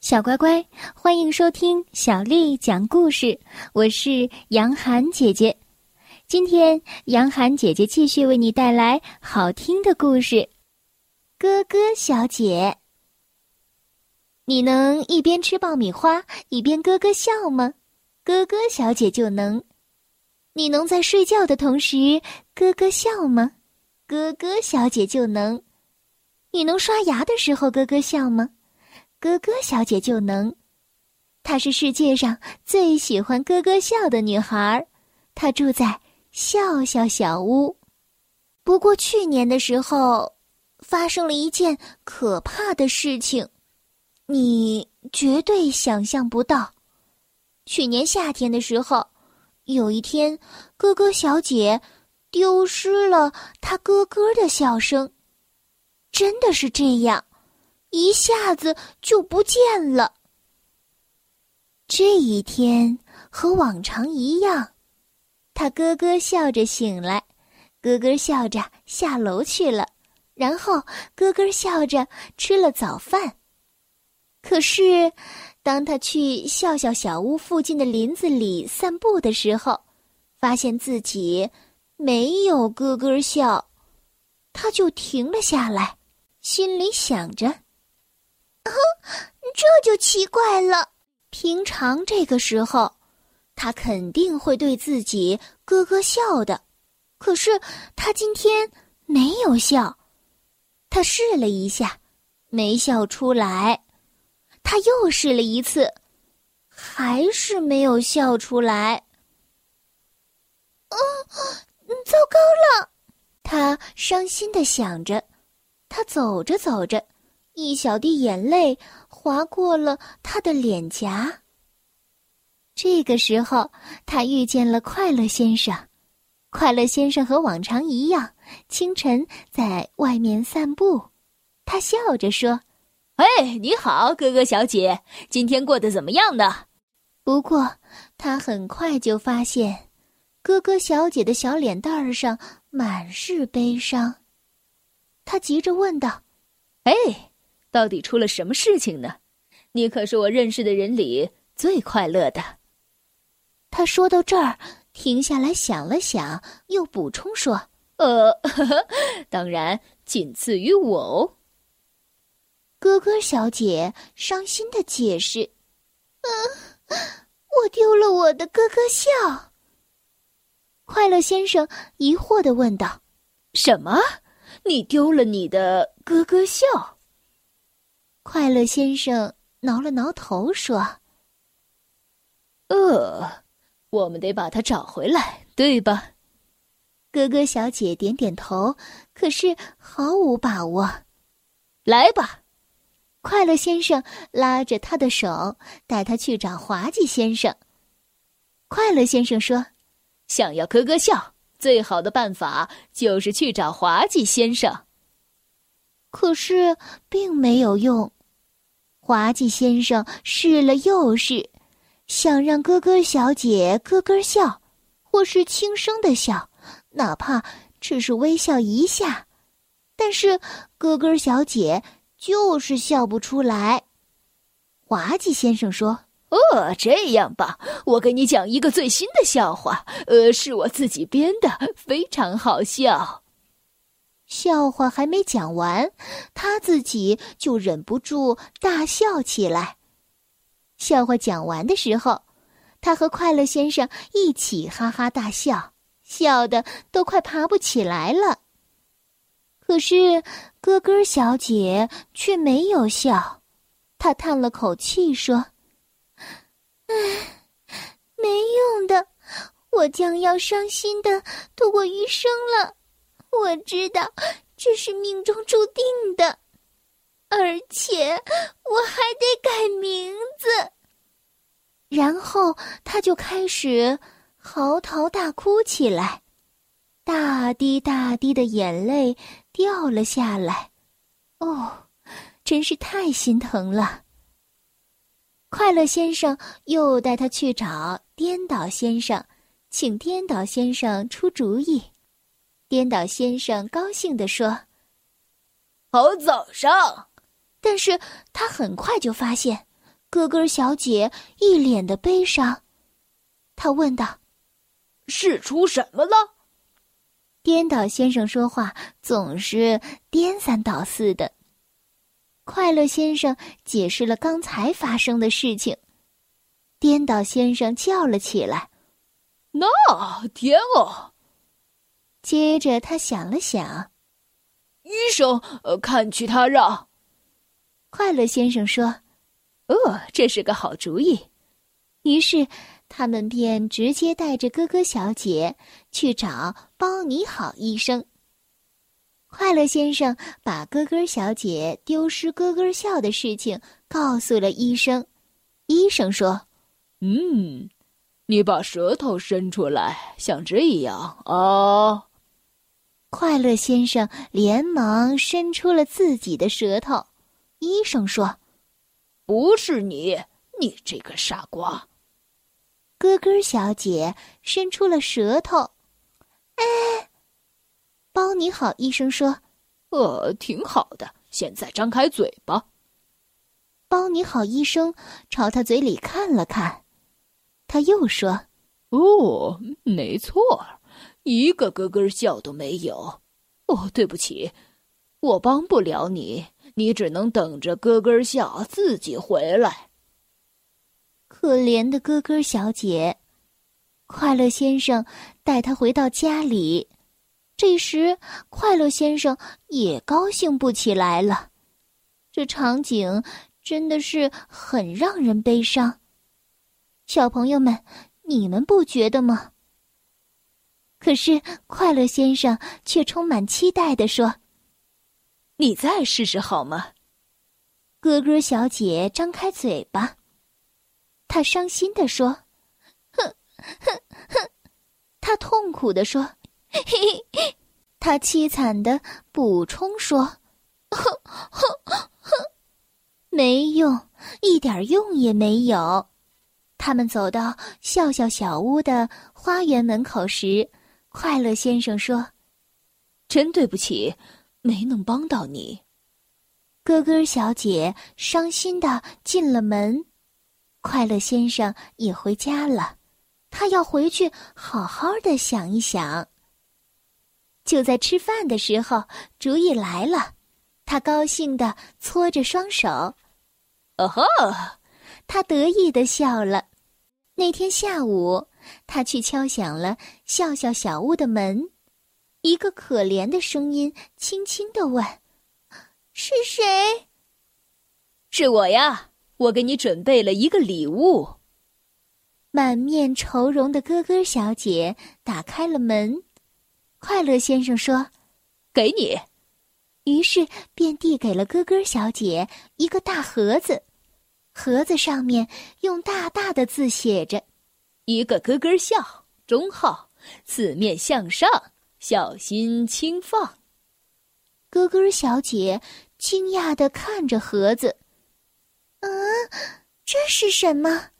小乖乖，欢迎收听小丽讲故事。我是杨涵姐姐，今天杨涵姐姐继续为你带来好听的故事。咯咯小姐，你能一边吃爆米花一边咯咯笑吗？咯咯小姐就能。你能在睡觉的同时咯咯笑吗？咯咯小姐就能。你能刷牙的时候咯咯笑吗？咯咯小姐就能，她是世界上最喜欢咯咯笑的女孩她住在笑笑小屋。不过去年的时候，发生了一件可怕的事情，你绝对想象不到。去年夏天的时候，有一天，咯咯小姐丢失了她咯咯的笑声，真的是这样。一下子就不见了。这一天和往常一样，他咯咯笑着醒来，咯咯笑着下楼去了，然后咯咯笑着吃了早饭。可是，当他去笑笑小屋附近的林子里散步的时候，发现自己没有咯咯笑，他就停了下来，心里想着。这就奇怪了。平常这个时候，他肯定会对自己咯咯笑的，可是他今天没有笑。他试了一下，没笑出来。他又试了一次，还是没有笑出来。嗯，糟糕了！他伤心的想着。他走着走着。一小滴眼泪划过了他的脸颊。这个时候，他遇见了快乐先生。快乐先生和往常一样，清晨在外面散步。他笑着说：“哎，你好，哥哥小姐，今天过得怎么样呢？”不过，他很快就发现，哥哥小姐的小脸蛋儿上满是悲伤。他急着问道：“哎？”到底出了什么事情呢？你可是我认识的人里最快乐的。他说到这儿，停下来想了想，又补充说：“呃，呵 呵当然仅次于我哦。”咯咯小姐伤心的解释：“嗯，我丢了我的咯咯笑。”快乐先生疑惑的问道：“什么？你丢了你的咯咯笑？”快乐先生挠了挠头，说：“呃，我们得把它找回来，对吧？”哥哥小姐点点头，可是毫无把握。来吧，快乐先生拉着他的手，带他去找滑稽先生。快乐先生说：“想要咯咯笑，最好的办法就是去找滑稽先生。”可是并没有用。滑稽先生试了又试，想让咯咯小姐咯咯笑，或是轻声的笑，哪怕只是微笑一下，但是咯咯小姐就是笑不出来。滑稽先生说：“哦，这样吧，我给你讲一个最新的笑话，呃，是我自己编的，非常好笑。”笑话还没讲完，他自己就忍不住大笑起来。笑话讲完的时候，他和快乐先生一起哈哈大笑，笑得都快爬不起来了。可是咯咯小姐却没有笑，她叹了口气说：“唉，没用的，我将要伤心的度过余生了。”我知道这是命中注定的，而且我还得改名字。然后他就开始嚎啕大哭起来，大滴大滴的眼泪掉了下来。哦，真是太心疼了。快乐先生又带他去找颠倒先生，请颠倒先生出主意。颠倒先生高兴地说：“好早上。”但是他很快就发现，咯咯小姐一脸的悲伤，他问道：“是出什么了？”颠倒先生说话总是颠三倒四的。快乐先生解释了刚才发生的事情，颠倒先生叫了起来：“那天哦！”接着他想了想，医生，呃，看去他让。快乐先生说：“哦，这是个好主意。”于是。他们便直接带着咯咯小姐去找包你好医生。快乐先生把咯咯小姐丢失咯咯笑的事情告诉了医生。医生说：“嗯，你把舌头伸出来，像这样啊。”快乐先生连忙伸出了自己的舌头。医生说：“不是你，你这个傻瓜。”咯咯小姐伸出了舌头，哎，包你好，医生说：“呃，挺好的。现在张开嘴巴。”包你好，医生朝他嘴里看了看，他又说：“哦，没错，一个咯咯笑都没有。哦，对不起，我帮不了你，你只能等着咯咯笑自己回来。”可怜的咯咯小姐，快乐先生带她回到家里。这时，快乐先生也高兴不起来了。这场景真的是很让人悲伤。小朋友们，你们不觉得吗？可是，快乐先生却充满期待地说：“你再试试好吗？”咯咯小姐张开嘴巴。她伤心的说：“哼，哼，哼！”她痛苦的说：“嘿嘿。”她凄惨的补充说：“哼，哼，哼！”没用，一点用也没有。他们走到笑笑小屋的花园门口时，快乐先生说：“真对不起，没能帮到你。”咯咯小姐伤心的进了门。快乐先生也回家了，他要回去好好的想一想。就在吃饭的时候，主意来了，他高兴的搓着双手，哦吼！他得意的笑了。那天下午，他去敲响了笑笑小屋的门，一个可怜的声音轻轻的问：“是谁？”“是我呀。”我给你准备了一个礼物。满面愁容的咯咯小姐打开了门，快乐先生说：“给你。”于是便递给了咯咯小姐一个大盒子，盒子上面用大大的字写着：“一个咯咯笑，中号，四面向上，小心轻放。”咯咯小姐惊讶的看着盒子。嗯，这是什么？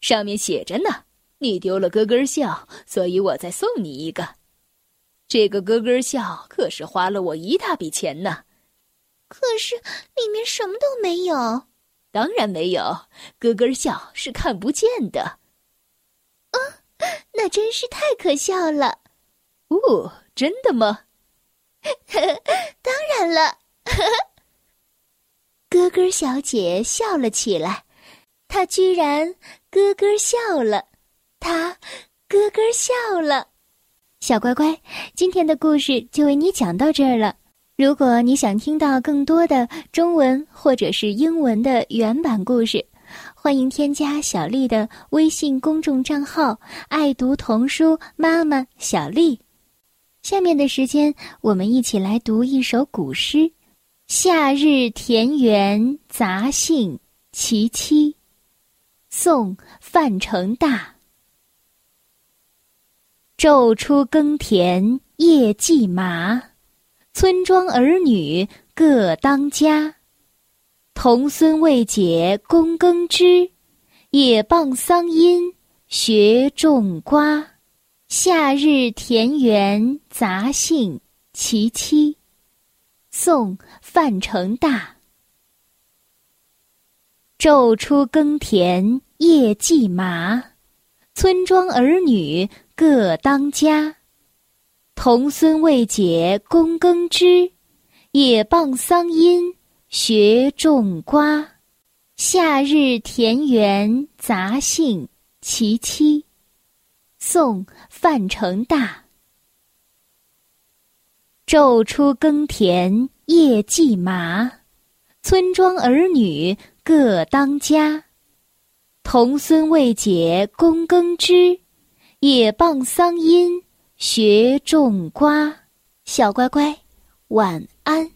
上面写着呢。你丢了咯咯笑，所以我再送你一个。这个咯咯笑可是花了我一大笔钱呢。可是里面什么都没有。当然没有，咯咯笑是看不见的。啊，那真是太可笑了。哦，真的吗？当然了。咯咯小姐笑了起来，她居然咯咯笑了，她咯咯笑了。小乖乖，今天的故事就为你讲到这儿了。如果你想听到更多的中文或者是英文的原版故事，欢迎添加小丽的微信公众账号“爱读童书妈妈小丽”。下面的时间，我们一起来读一首古诗。夏日田园杂兴其七，宋·范成大。昼出耕田夜绩麻，村庄儿女各当家。童孙未解供耕织，也傍桑阴学种瓜。夏日田园杂兴其七。宋范成大。昼出耕田夜绩麻，村庄儿女各当家。童孙未解供耕织，也傍桑阴学种瓜。夏日田园杂兴其七。宋·范成大。昼出耕田夜绩麻，村庄儿女各当家。童孙未解供耕织，也傍桑阴学种瓜。小乖乖，晚安。